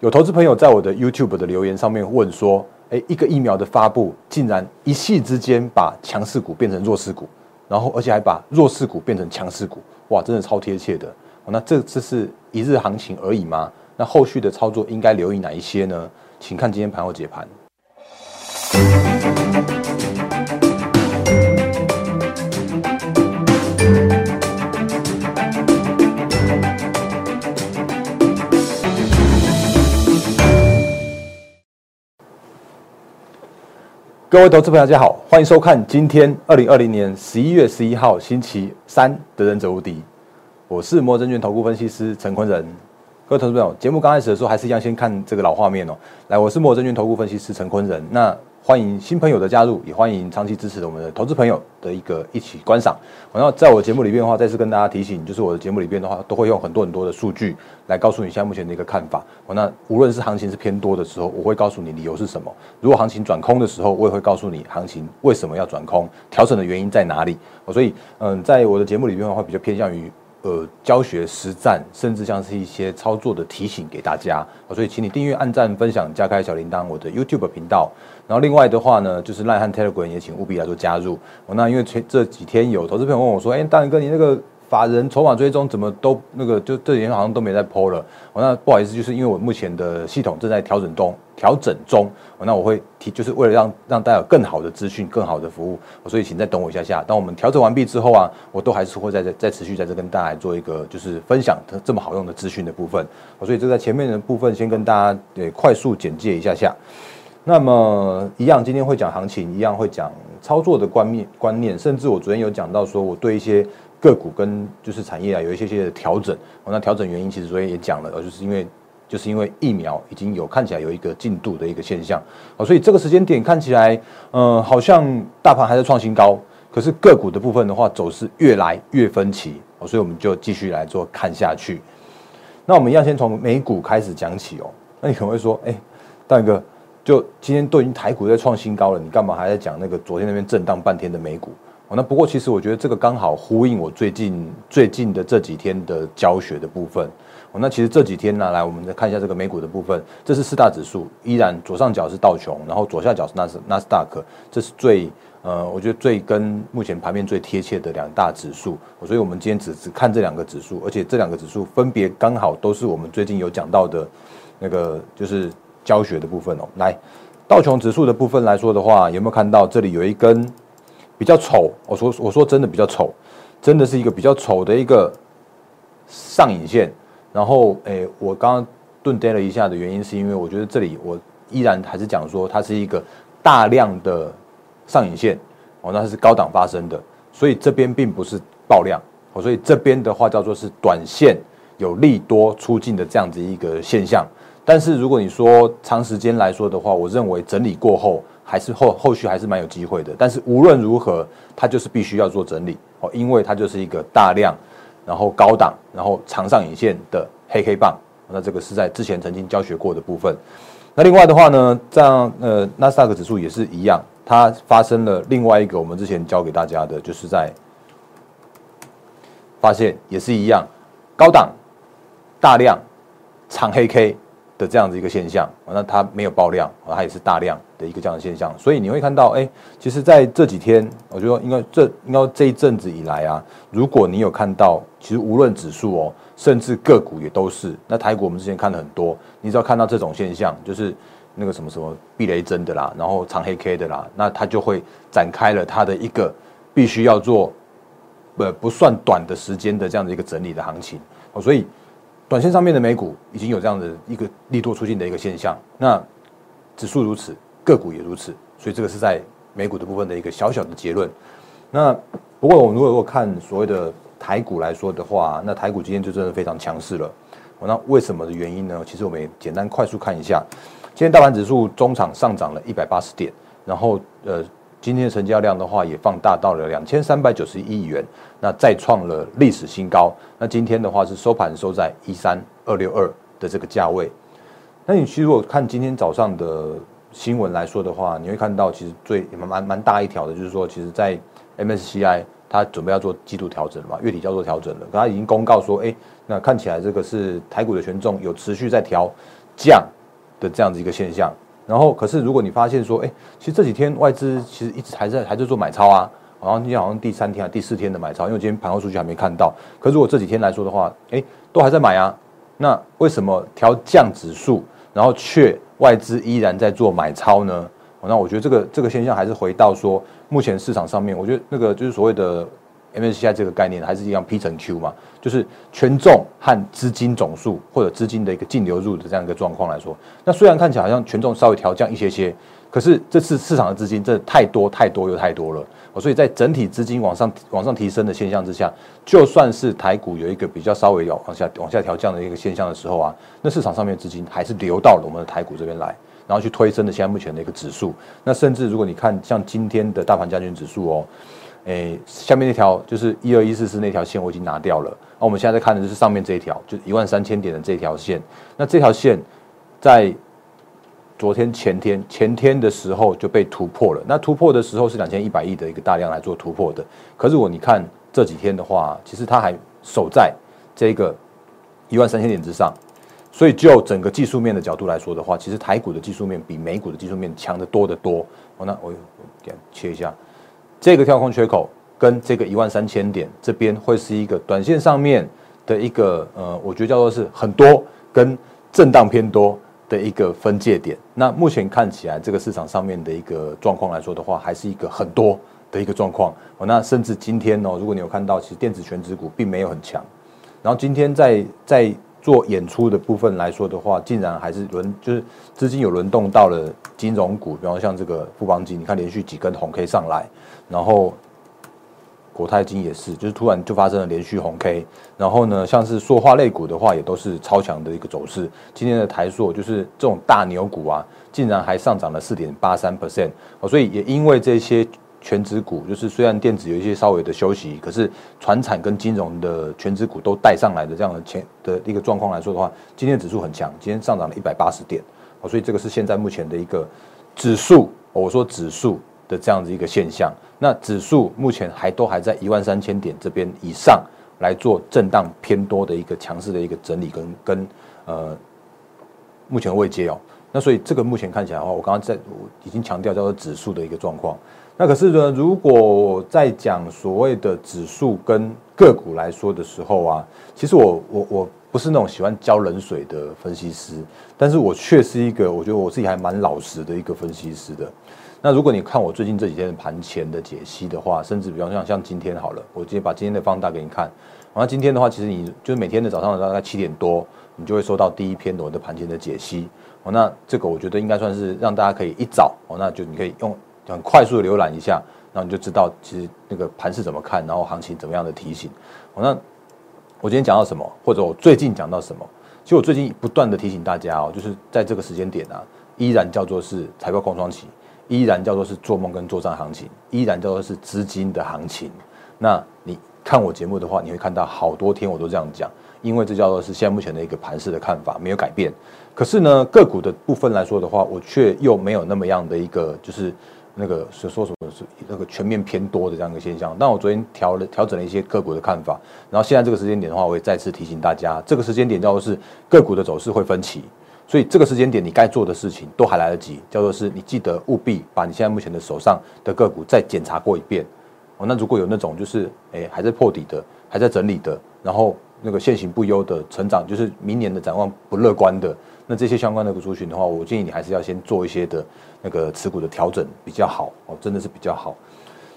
有投资朋友在我的 YouTube 的留言上面问说：“哎，一个疫苗的发布，竟然一夕之间把强势股变成弱势股，然后而且还把弱势股变成强势股，哇，真的超贴切的。那这这是一日行情而已吗？那后续的操作应该留意哪一些呢？请看今天盘后解盘。”各位投资朋友，大家好，欢迎收看今天二零二零年十一月十一号星期三的《忍者无敌》，我是摩证券投顾分析师陈坤仁。各位投资朋友，节目刚开始的时候，还是一样先看这个老画面哦。来，我是摩证券投顾分析师陈坤仁。那欢迎新朋友的加入，也欢迎长期支持我们的投资朋友的一个一起观赏。然后在我节目里边的话，再次跟大家提醒，就是我的节目里边的话，都会用很多很多的数据来告诉你现在目前的一个看法。那无论是行情是偏多的时候，我会告诉你理由是什么；如果行情转空的时候，我也会告诉你行情为什么要转空，调整的原因在哪里。所以，嗯，在我的节目里边的话，比较偏向于。呃，教学实战，甚至像是一些操作的提醒给大家，所以请你订阅、按赞、分享、加开小铃铛，我的 YouTube 频道。然后另外的话呢，就是赖汉 Telegram 也请务必来做加入。那因为这这几天有投资朋友问我说：“哎，大林哥，你那个……”法人筹码追踪怎么都那个就这几天好像都没在抛了，我那不好意思，就是因为我目前的系统正在调整中，调整中，那我会提就是为了让让大家有更好的资讯、更好的服务，所以请再等我一下下。当我们调整完毕之后啊，我都还是会在在再持续在这跟大家做一个就是分享这么好用的资讯的部分，所以这在前面的部分先跟大家对快速简介一下下。那么一样，今天会讲行情，一样会讲操作的观念观念，甚至我昨天有讲到说我对一些。个股跟就是产业啊，有一些些的调整。那调整原因其实昨天也讲了，就是因为就是因为疫苗已经有看起来有一个进度的一个现象。哦，所以这个时间点看起来，嗯，好像大盘还在创新高，可是个股的部分的话，走势越来越分歧。哦，所以我们就继续来做看下去。那我们要先从美股开始讲起哦。那你可能会说，哎，大哥，就今天都已经台股在创新高了，你干嘛还在讲那个昨天那边震荡半天的美股？哦，那不过其实我觉得这个刚好呼应我最近最近的这几天的教学的部分。哦，那其实这几天呢，来我们再看一下这个美股的部分，这是四大指数，依然左上角是道琼，然后左下角是纳斯纳斯达克，这是最呃，我觉得最跟目前盘面最贴切的两大指数。所以我们今天只只看这两个指数，而且这两个指数分别刚好都是我们最近有讲到的那个就是教学的部分哦。来，道琼指数的部分来说的话，有没有看到这里有一根？比较丑，我说我说真的比较丑，真的是一个比较丑的一个上影线。然后，诶，我刚刚顿跌了一下的原因，是因为我觉得这里我依然还是讲说它是一个大量的上影线哦，那是高档发生的，所以这边并不是爆量哦，所以这边的话叫做是短线有利多出尽的这样子一个现象。但是如果你说长时间来说的话，我认为整理过后。还是后后续还是蛮有机会的，但是无论如何，它就是必须要做整理哦，因为它就是一个大量，然后高档，然后长上影线的黑黑棒。那这个是在之前曾经教学过的部分。那另外的话呢，这样呃，纳斯达克指数也是一样，它发生了另外一个我们之前教给大家的，就是在发现也是一样，高档大量长黑 K。的这样子一个现象，那它没有爆量，它也是大量的一个这样的现象，所以你会看到，哎，其实在这几天，我觉得应该这应该这一阵子以来啊，如果你有看到，其实无论指数哦，甚至个股也都是，那台股我们之前看了很多，你只要看到这种现象，就是那个什么什么避雷针的啦，然后长黑 K 的啦，那它就会展开了它的一个必须要做，呃不算短的时间的这样的一个整理的行情，哦，所以。短线上面的美股已经有这样的一个利多出尽的一个现象，那指数如此，个股也如此，所以这个是在美股的部分的一个小小的结论。那不过我们如果如果看所谓的台股来说的话，那台股今天就真的非常强势了。那为什么的原因呢？其实我们也简单快速看一下，今天大盘指数中场上涨了一百八十点，然后呃。今天的成交量的话，也放大到了两千三百九十亿元，那再创了历史新高。那今天的话是收盘收在一三二六二的这个价位。那你其实如果看今天早上的新闻来说的话，你会看到其实最蛮蛮蛮大一条的，就是说，其实，在 MSCI 它准备要做季度调整了嘛，月底要做调整了，可它已经公告说，哎，那看起来这个是台股的权重有持续在调。降的这样子一个现象。然后，可是如果你发现说，哎，其实这几天外资其实一直还在还在做买超啊，好像今天好像第三天啊第四天的买超，因为今天盘后数据还没看到。可是如果这几天来说的话，哎，都还在买啊。那为什么调降指数，然后却外资依然在做买超呢？那我觉得这个这个现象还是回到说，目前市场上面，我觉得那个就是所谓的 MSCI 这个概念还是一样 P 乘 Q 嘛，就是权重和资金总数或者资金的一个净流入的这样一个状况来说，那虽然看起来好像权重稍微调降一些些，可是这次市场的资金真的太多太多又太多了，所以在整体资金往上往上提升的现象之下，就算是台股有一个比较稍微要往下往下调降的一个现象的时候啊，那市场上面资金还是流到了我们的台股这边来。然后去推升的现在目前的一个指数，那甚至如果你看像今天的大盘将军指数哦，诶，下面那条就是一二一四四那条线我已经拿掉了，那我们现在在看的就是上面这一条，就一万三千点的这条线。那这条线在昨天、前天、前天的时候就被突破了。那突破的时候是两千一百亿的一个大量来做突破的。可是如果你看这几天的话，其实它还守在这个一万三千点之上。所以，就整个技术面的角度来说的话，其实台股的技术面比美股的技术面强得多得多。哦，那我点切一下，这个跳空缺口跟这个一万三千点这边会是一个短线上面的一个呃，我觉得叫做是很多跟震荡偏多的一个分界点。那目前看起来，这个市场上面的一个状况来说的话，还是一个很多的一个状况。哦，那甚至今天哦，如果你有看到，其实电子全指股并没有很强。然后今天在在。做演出的部分来说的话，竟然还是轮就是资金有轮动到了金融股，比方像这个富邦金，你看连续几根红 K 上来，然后国泰金也是，就是突然就发生了连续红 K，然后呢，像是塑化类股的话，也都是超强的一个走势。今天的台塑就是这种大牛股啊，竟然还上涨了四点八三 percent，所以也因为这些。全指股就是虽然电子有一些稍微的休息，可是船产跟金融的全指股都带上来的这样的前的一个状况来说的话，今天指数很强，今天上涨了一百八十点，哦，所以这个是现在目前的一个指数，我说指数的这样子一个现象。那指数目前还都还在一万三千点这边以上来做震荡偏多的一个强势的一个整理跟跟呃目前未接哦。那所以这个目前看起来的话，我刚刚在我已经强调叫做指数的一个状况。那可是呢，如果在讲所谓的指数跟个股来说的时候啊，其实我我我不是那种喜欢浇冷水的分析师，但是我却是一个我觉得我自己还蛮老实的一个分析师的。那如果你看我最近这几天的盘前的解析的话，甚至比方像像今天好了，我直接把今天的放大给你看。然后今天的话，其实你就是每天的早上大概七点多，你就会收到第一篇我的盘前的解析。哦，那这个我觉得应该算是让大家可以一早哦，那就你可以用。很快速浏览一下，然后你就知道其实那个盘是怎么看，然后行情怎么样的提醒。好那我今天讲到什么，或者我最近讲到什么？其实我最近不断的提醒大家哦，就是在这个时间点啊，依然叫做是财报空窗期，依然叫做是做梦跟做账行情，依然叫做是资金的行情。那你看我节目的话，你会看到好多天我都这样讲，因为这叫做是现在目前的一个盘势的看法没有改变。可是呢，个股的部分来说的话，我却又没有那么样的一个就是。那个是说什么是那个全面偏多的这样一个现象，但我昨天调了调整了一些个股的看法，然后现在这个时间点的话，我也再次提醒大家，这个时间点叫做是个股的走势会分歧，所以这个时间点你该做的事情都还来得及，叫做是你记得务必把你现在目前的手上的个股再检查过一遍哦。那如果有那种就是诶还在破底的，还在整理的，然后那个现行不优的成长，就是明年的展望不乐观的。那这些相关的族群的话，我建议你还是要先做一些的那个持股的调整比较好哦，真的是比较好。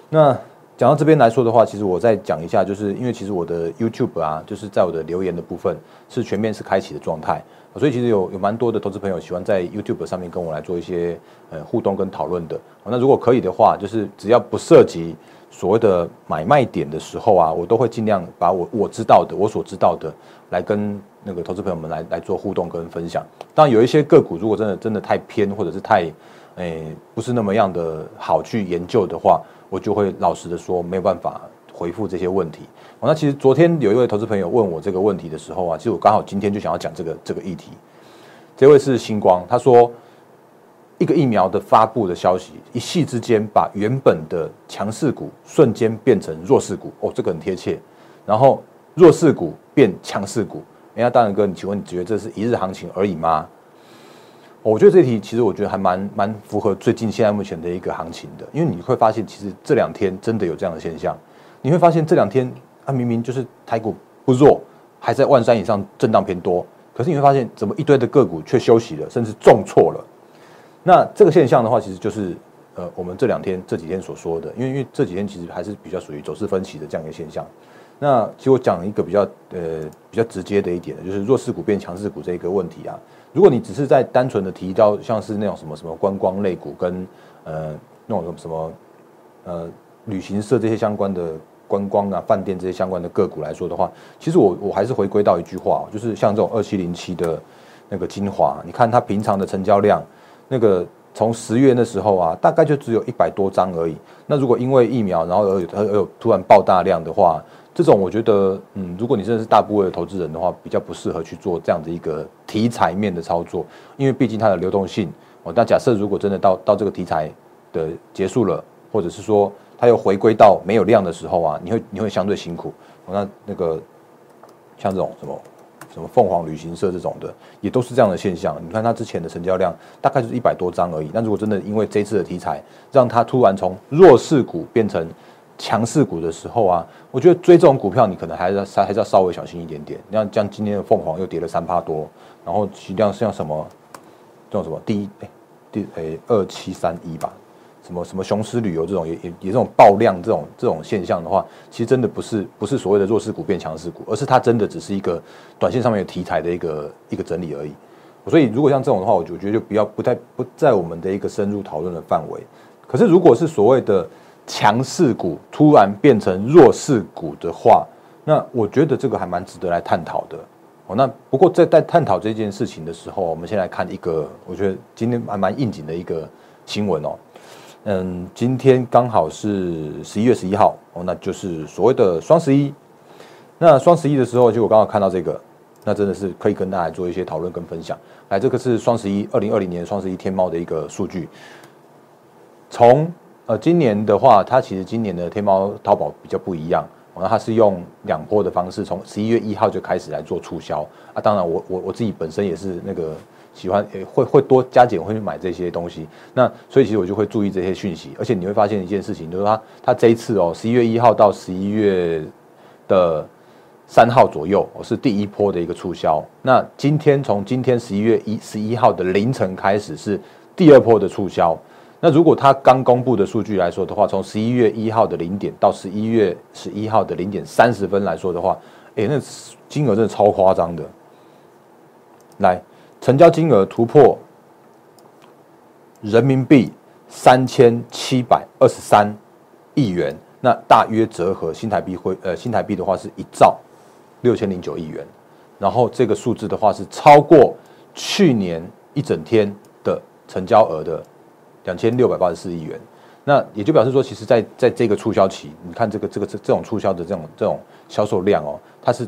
那讲到这边来说的话，其实我再讲一下，就是因为其实我的 YouTube 啊，就是在我的留言的部分是全面是开启的状态，所以其实有有蛮多的投资朋友喜欢在 YouTube 上面跟我来做一些呃互动跟讨论的。那如果可以的话，就是只要不涉及所谓的买卖点的时候啊，我都会尽量把我我知道的、我所知道的来跟。那个投资朋友们来来做互动跟分享，当然有一些个股如果真的真的太偏或者是太，诶不是那么样的好去研究的话，我就会老实的说没有办法回复这些问题。那其实昨天有一位投资朋友问我这个问题的时候啊，其实我刚好今天就想要讲这个这个议题。这位是星光，他说一个疫苗的发布的消息，一夕之间把原本的强势股瞬间变成弱势股，哦，这个很贴切。然后弱势股变强势股。人家大仁哥，你请问你觉得这是一日行情而已吗？我觉得这题其实我觉得还蛮蛮符合最近现在目前的一个行情的，因为你会发现其实这两天真的有这样的现象，你会发现这两天它明明就是台股不弱，还在万三以上震荡偏多，可是你会发现怎么一堆的个股却休息了，甚至重挫了。那这个现象的话，其实就是呃我们这两天这几天所说的，因为因为这几天其实还是比较属于走势分歧的这样一个现象。那其实我讲一个比较呃比较直接的一点呢，就是弱势股变强势股这一个问题啊。如果你只是在单纯的提到像是那种什么什么观光类股跟呃那种什么呃旅行社这些相关的观光啊饭店这些相关的个股来说的话，其实我我还是回归到一句话，就是像这种二七零七的那个精华，你看它平常的成交量，那个从十月的时候啊，大概就只有一百多张而已。那如果因为疫苗，然后而而有突然爆大量的话，这种我觉得，嗯，如果你真的是大部位的投资人的话，比较不适合去做这样的一个题材面的操作，因为毕竟它的流动性哦。那假设如果真的到到这个题材的结束了，或者是说它又回归到没有量的时候啊，你会你会相对辛苦。那那个像这种什么什么凤凰旅行社这种的，也都是这样的现象。你看它之前的成交量大概就是一百多张而已。那如果真的因为这次的题材，让它突然从弱势股变成强势股的时候啊，我觉得追这种股票，你可能还是要还是要稍微小心一点点。你像像今天的凤凰又跌了三趴多，然后实际上像什么这种什么第一哎第哎二七三一吧，什么什么雄狮旅游这种也也也这种爆量这种这种现象的话，其实真的不是不是所谓的弱势股变强势股，而是它真的只是一个短线上面的题材的一个一个整理而已。所以如果像这种的话，我就觉得就比较不太不在我们的一个深入讨论的范围。可是如果是所谓的强势股突然变成弱势股的话，那我觉得这个还蛮值得来探讨的哦。那不过在在探讨这件事情的时候，我们先来看一个我觉得今天还蛮应景的一个新闻哦。嗯，今天刚好是十一月十一号哦，那就是所谓的双十一。那双十一的时候，就我刚好看到这个，那真的是可以跟大家做一些讨论跟分享。来，这个是双十一二零二零年双十一天猫的一个数据，从。呃，今年的话，它其实今年的天猫淘宝比较不一样，那它是用两波的方式，从十一月一号就开始来做促销啊。当然，我我我自己本身也是那个喜欢，会会多加减会去买这些东西。那所以其实我就会注意这些讯息，而且你会发现一件事情，就是它它这一次哦，十一月一号到十一月的三号左右，我是第一波的一个促销。那今天从今天十一月一十一号的凌晨开始是第二波的促销。那如果它刚公布的数据来说的话，从十一月一号的零点到十一月十一号的零点三十分来说的话，哎，那金额真的超夸张的。来，成交金额突破人民币三千七百二十三亿元，那大约折合新台币汇呃新台币的话是一兆六千零九亿元，然后这个数字的话是超过去年一整天的成交额的。两千六百八十四亿元，那也就表示说，其实，在在这个促销期，你看这个这个这这种促销的这种这种销售量哦，它是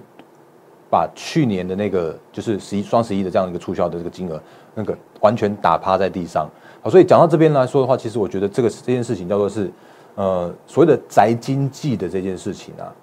把去年的那个就是十一双十一的这样一个促销的这个金额，那个完全打趴在地上。好，所以讲到这边来说的话，其实我觉得这个这件事情叫做是呃所谓的宅经济的这件事情啊，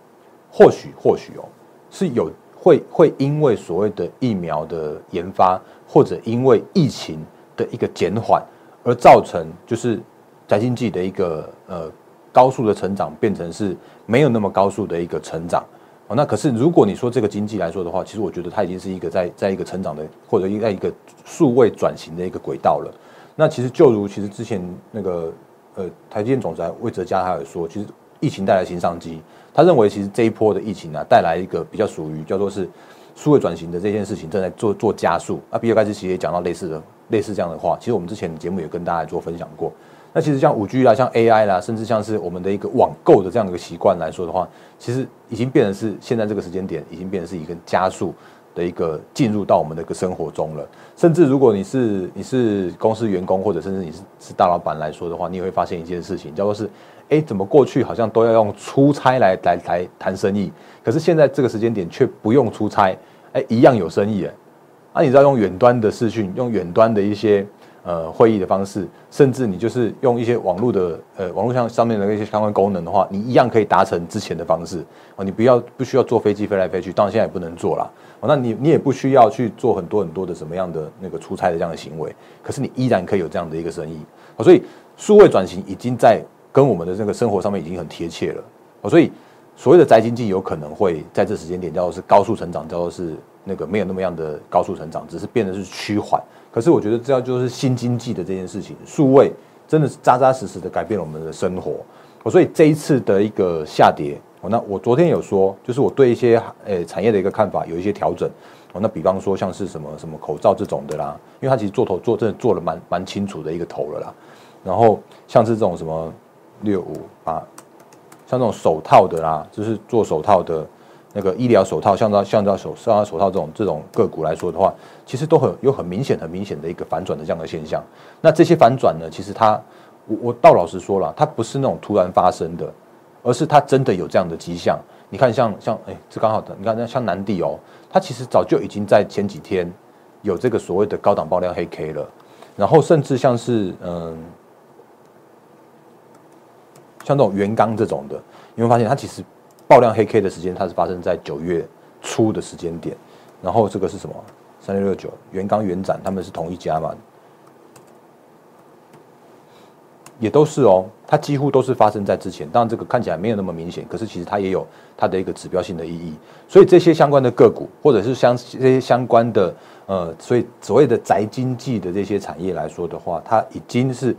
或许或许哦是有会会因为所谓的疫苗的研发，或者因为疫情的一个减缓。而造成就是宅经济的一个呃高速的成长，变成是没有那么高速的一个成长哦。那可是如果你说这个经济来说的话，其实我觉得它已经是一个在在一个成长的或者在一个数位转型的一个轨道了。那其实就如其实之前那个呃台积电总裁魏哲嘉他有说，其实疫情带来新商机，他认为其实这一波的疫情啊带来一个比较属于叫做是数位转型的这件事情正在做做加速。那比尔盖茨其实也讲到类似的。类似这样的话，其实我们之前的节目也跟大家做分享过。那其实像五 G 啦，像 AI 啦，甚至像是我们的一个网购的这样一个习惯来说的话，其实已经变成是现在这个时间点，已经变成是一个加速的一个进入到我们的一个生活中了。甚至如果你是你是公司员工，或者甚至你是是大老板来说的话，你也会发现一件事情，叫做是，哎，怎么过去好像都要用出差来来来谈生意，可是现在这个时间点却不用出差，哎，一样有生意哎。那你知道用远端的视讯，用远端的一些呃会议的方式，甚至你就是用一些网络的呃网络上上面的一些相关功能的话，你一样可以达成之前的方式哦。你不要不需要坐飞机飞来飞去，当然现在也不能坐了哦，那你你也不需要去做很多很多的什么样的那个出差的这样的行为，可是你依然可以有这样的一个生意。哦，所以数位转型已经在跟我们的这个生活上面已经很贴切了。哦，所以所谓的宅经济有可能会在这时间点叫做是高速成长，叫做是那个没有那么样的高速成长，只是变得是趋缓。可是我觉得这样就是新经济的这件事情，数位真的是扎扎实实的改变了我们的生活。我，所以这一次的一个下跌。哦，那我昨天有说，就是我对一些呃产业的一个看法有一些调整。哦，那比方说像是什么什么口罩这种的啦，因为它其实做头做真的做了蛮蛮清楚的一个头了啦。然后像是这种什么六五八，像这种手套的啦，就是做手套的那个医疗手套，像这像这手像手套这种这种个股来说的话，其实都很有很明显很明显的一个反转的这样的现象。那这些反转呢，其实它我我倒老实说了，它不是那种突然发生的。而是它真的有这样的迹象，你看，像像哎，这刚好的，你看那像南地哦，它其实早就已经在前几天有这个所谓的高档爆量黑 K 了，然后甚至像是嗯，像这种元钢这种的，你会发现它其实爆量黑 K 的时间，它是发生在九月初的时间点，然后这个是什么？三六六九元钢元展，他们是同一家嘛？也都是哦，它几乎都是发生在之前。当然，这个看起来没有那么明显，可是其实它也有它的一个指标性的意义。所以这些相关的个股，或者是相这些相关的呃，所以所谓的宅经济的这些产业来说的话，它已经是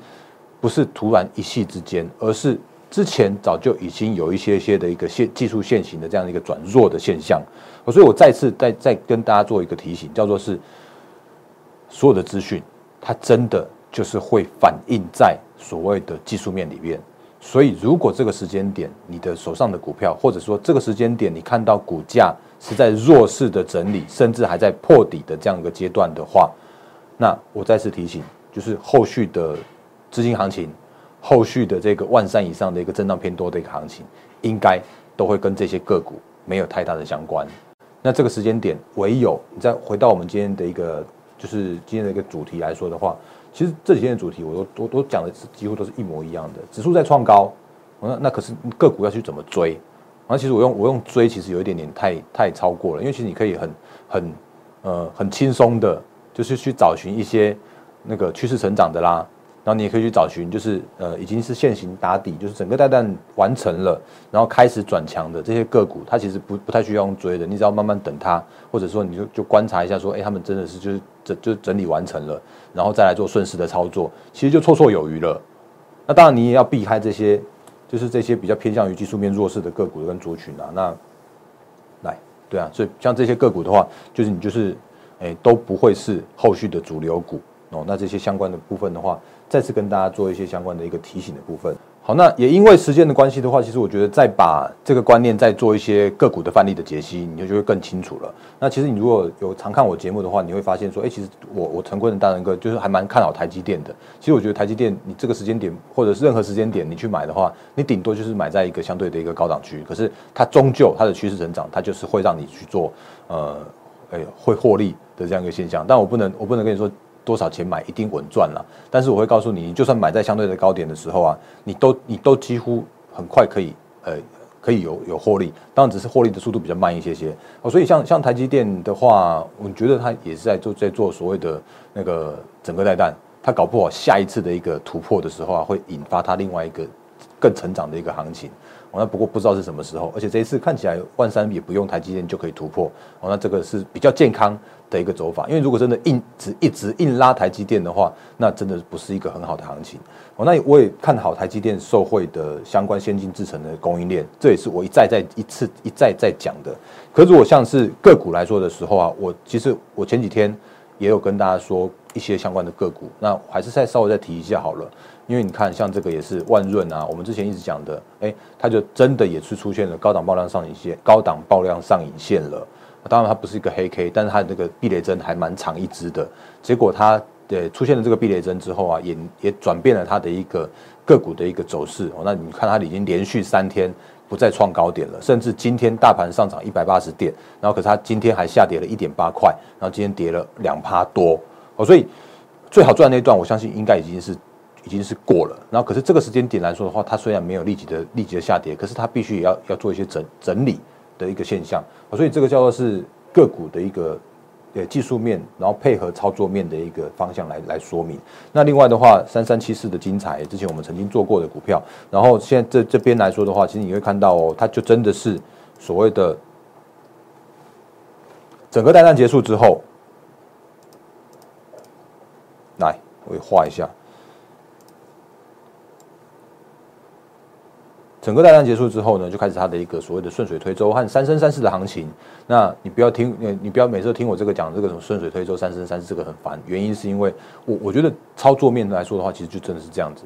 不是突然一夕之间，而是之前早就已经有一些些的一个现技术现行的这样的一个转弱的现象。所以我再次再再跟大家做一个提醒，叫做是所有的资讯，它真的就是会反映在。所谓的技术面里面，所以如果这个时间点你的手上的股票，或者说这个时间点你看到股价是在弱势的整理，甚至还在破底的这样一个阶段的话，那我再次提醒，就是后续的资金行情，后续的这个万三以上的一个震荡偏多的一个行情，应该都会跟这些个股没有太大的相关。那这个时间点，唯有你再回到我们今天的一个，就是今天的一个主题来说的话。其实这几天的主题，我都都都讲的几乎都是一模一样的。指数在创高，那那可是个股要去怎么追？然后其实我用我用追，其实有一点点太太超过了。因为其实你可以很很呃很轻松的，就是去找寻一些那个趋势成长的啦。然后你也可以去找寻，就是呃已经是现行打底，就是整个大蛋完成了，然后开始转强的这些个股，它其实不不太需要用追的，你只要慢慢等它，或者说你就就观察一下，说哎，他们真的是就是整就整理完成了，然后再来做顺势的操作，其实就绰绰有余了。那当然你也要避开这些，就是这些比较偏向于技术面弱势的个股跟族群啊。那来对啊，所以像这些个股的话，就是你就是哎都不会是后续的主流股哦。那这些相关的部分的话。再次跟大家做一些相关的一个提醒的部分。好，那也因为时间的关系的话，其实我觉得再把这个观念再做一些个股的范例的解析，你就就会更清楚了。那其实你如果有常看我节目的话，你会发现说，哎，其实我我陈坤的大人哥就是还蛮看好台积电的。其实我觉得台积电，你这个时间点或者是任何时间点你去买的话，你顶多就是买在一个相对的一个高档区。可是它终究它的趋势成长，它就是会让你去做呃，哎，会获利的这样一个现象。但我不能我不能跟你说。多少钱买一定稳赚了，但是我会告诉你，你就算买在相对的高点的时候啊，你都你都几乎很快可以呃可以有有获利，当然只是获利的速度比较慢一些些哦。所以像像台积电的话，我觉得它也是在做在做所谓的那个整个带弹，它搞不好下一次的一个突破的时候啊，会引发它另外一个更成长的一个行情。哦，那不过不知道是什么时候，而且这一次看起来万三也不用台积电就可以突破。哦，那这个是比较健康的一个走法，因为如果真的硬只一直硬拉台积电的话，那真的不是一个很好的行情。哦，那我也看好台积电受惠的相关先进制程的供应链，这也是我一再再一次一再再讲的。可如果像是个股来说的时候啊，我其实我前几天也有跟大家说一些相关的个股，那还是再稍微再提一下好了。因为你看，像这个也是万润啊，我们之前一直讲的，哎，它就真的也是出现了高档爆量上影线，高档爆量上影线了。当然它不是一个黑 K，但是它的那个避雷针还蛮长一支的。结果它的出现了这个避雷针之后啊，也也转变了它的一个个股的一个走势。哦，那你看它已经连续三天不再创高点了，甚至今天大盘上涨一百八十点，然后可是它今天还下跌了一点八块，然后今天跌了两趴多。哦，所以最好赚那段，我相信应该已经是。已经是过了，然后可是这个时间点来说的话，它虽然没有立即的立即的下跌，可是它必须也要要做一些整整理的一个现象，所以这个叫做是个股的一个呃技术面，然后配合操作面的一个方向来来说明。那另外的话，三三七四的精彩，之前我们曾经做过的股票，然后现在这这边来说的话，其实你会看到哦，它就真的是所谓的整个大战结束之后，来我画一下。整个大战结束之后呢，就开始它的一个所谓的顺水推舟和三生三世的行情。那你不要听，你不要每次都听我这个讲这个什么顺水推舟、三生三世，这个很烦。原因是因为我我觉得操作面来说的话，其实就真的是这样子。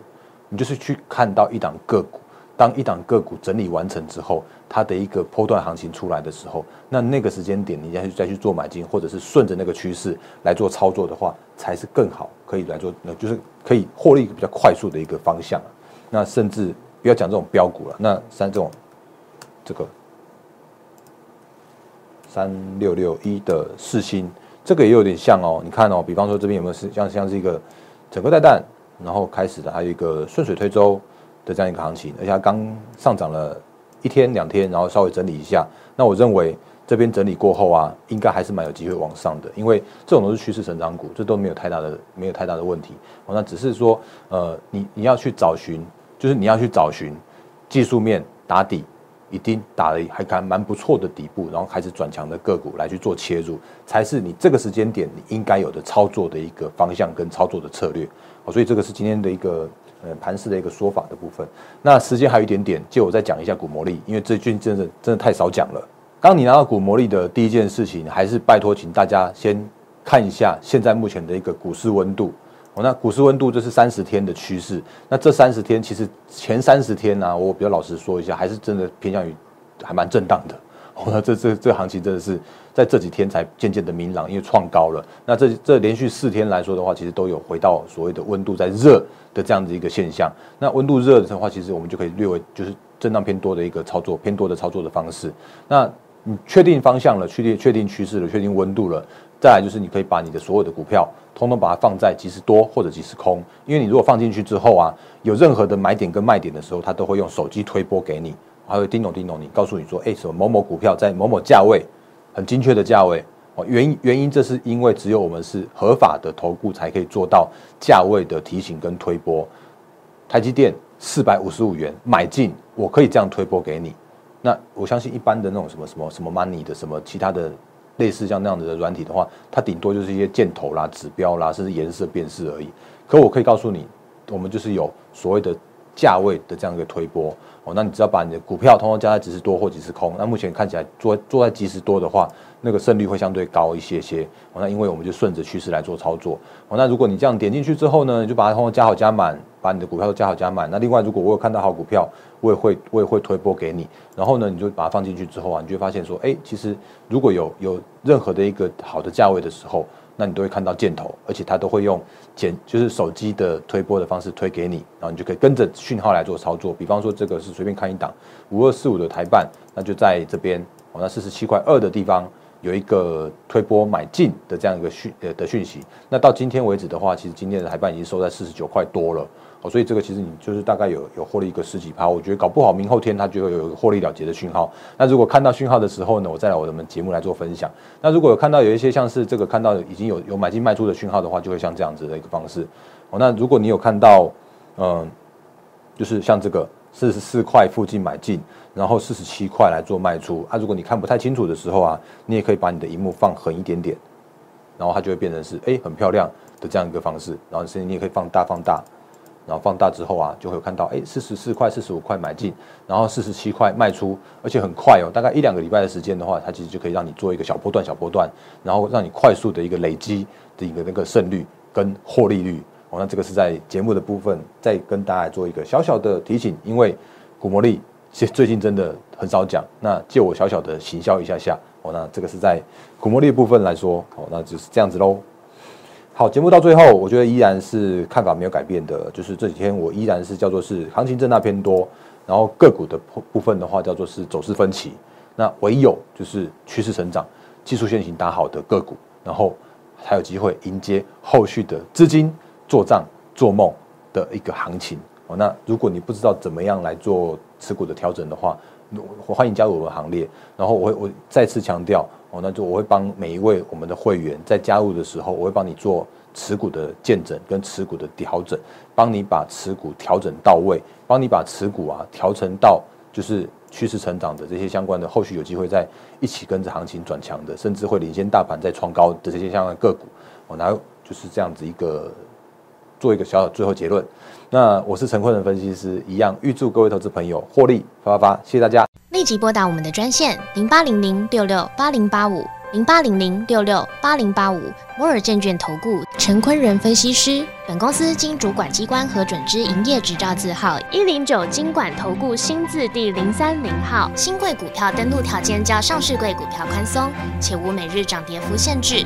你就是去看到一档个股，当一档个股整理完成之后，它的一个波段行情出来的时候，那那个时间点你再去再去做买进，或者是顺着那个趋势来做操作的话，才是更好，可以来做，那就是可以获利比较快速的一个方向。那甚至。不要讲这种标股了，那三这种这个三六六一的四星，这个也有点像哦。你看哦，比方说这边有没有是像像是一个整个带弹，然后开始的，还有一个顺水推舟的这样一个行情，而且它刚上涨了一天两天，然后稍微整理一下。那我认为这边整理过后啊，应该还是蛮有机会往上的，因为这种都是趋势成长股，这都没有太大的没有太大的问题。哦，那只是说呃，你你要去找寻。就是你要去找寻技术面打底，已经打了还还蛮不错的底部，然后开始转强的个股来去做切入，才是你这个时间点你应该有的操作的一个方向跟操作的策略。哦，所以这个是今天的一个呃盘势的一个说法的部分。那时间还有一点点，借我再讲一下股魔力，因为最近真的真的太少讲了。当你拿到股魔力的第一件事情，还是拜托请大家先看一下现在目前的一个股市温度。哦，那股市温度就是三十天的趋势。那这三十天其实前三十天呢，我比较老实说一下，还是真的偏向于还蛮震荡的。哦，那这这这行情真的是在这几天才渐渐的明朗，因为创高了。那这这连续四天来说的话，其实都有回到所谓的温度在热的这样子一个现象。那温度热的话，其实我们就可以略为就是震荡偏多的一个操作，偏多的操作的方式。那你确定方向了，确定确定趋势了，确定温度了。再来就是你可以把你的所有的股票，通通把它放在即时多或者即时空，因为你如果放进去之后啊，有任何的买点跟卖点的时候，它都会用手机推播给你，还会叮咚叮咚你，告诉你说，哎，什么某某股票在某某价位，很精确的价位哦。原因原因这是因为只有我们是合法的投顾才可以做到价位的提醒跟推播。台积电四百五十五元买进，我可以这样推播给你。那我相信一般的那种什么什么什么 money 的什么其他的。类似像那样子的软体的话，它顶多就是一些箭头啦、指标啦，甚至颜色辨识而已。可我可以告诉你，我们就是有所谓的价位的这样一个推波哦。那你只要把你的股票通通加在即时多或即时空，那目前看起来做做在即时多的话，那个胜率会相对高一些些哦。那因为我们就顺着趋势来做操作哦。那如果你这样点进去之后呢，你就把它通通加好加满，把你的股票都加好加满。那另外，如果我有看到好股票，我也会我也会推波给你，然后呢，你就把它放进去之后啊，你就会发现说，哎，其实如果有有任何的一个好的价位的时候，那你都会看到箭头，而且它都会用简就是手机的推波的方式推给你，然后你就可以跟着讯号来做操作。比方说这个是随便看一档五二四五的台办，那就在这边哦，那四十七块二的地方有一个推波买进的这样一个讯呃的讯息。那到今天为止的话，其实今天的台办已经收在四十九块多了。哦，所以这个其实你就是大概有有获利一个十几趴，我觉得搞不好明后天它就会有一个获利了结的讯号。那如果看到讯号的时候呢，我再来我们节目来做分享。那如果有看到有一些像是这个看到已经有有买进卖出的讯号的话，就会像这样子的一个方式。哦，那如果你有看到，嗯，就是像这个四十四块附近买进，然后四十七块来做卖出。啊，如果你看不太清楚的时候啊，你也可以把你的荧幕放横一点点，然后它就会变成是哎很漂亮的这样一个方式。然后甚至你也可以放大放大。然后放大之后啊，就会有看到，哎，四十四块、四十五块买进，然后四十七块卖出，而且很快哦，大概一两个礼拜的时间的话，它其实就可以让你做一个小波段、小波段，然后让你快速的一个累积的一个那个胜率跟获利率。哦，那这个是在节目的部分再跟大家做一个小小的提醒，因为股魔力其实最近真的很少讲，那借我小小的行销一下下。哦，那这个是在股魔力部分来说，哦，那就是这样子喽。好，节目到最后，我觉得依然是看法没有改变的，就是这几天我依然是叫做是行情震荡偏多，然后个股的部部分的话叫做是走势分歧，那唯有就是趋势成长、技术线型打好的个股，然后才有机会迎接后续的资金做账做梦的一个行情。哦，那如果你不知道怎么样来做持股的调整的话，我欢迎加入我的行列。然后我会我再次强调。哦，那就我会帮每一位我们的会员在加入的时候，我会帮你做持股的见证跟持股的调整，帮你把持股调整到位，帮你把持股啊调成到就是趋势成长的这些相关的，后续有机会在一起跟着行情转强的，甚至会领先大盘在创高的这些相关个股，哦，然后就是这样子一个做一个小小最后结论。那我是陈坤仁分析师，一样预祝各位投资朋友获利发发发，谢谢大家。立即拨打我们的专线零八零零六六八零八五零八零零六六八零八五摩尔证券投顾陈坤仁分析师。本公司经主管机关核准之营业执照字号一零九金管投顾新字第零三零号。新贵股票登录条件较上市贵股票宽松，且无每日涨跌幅限制。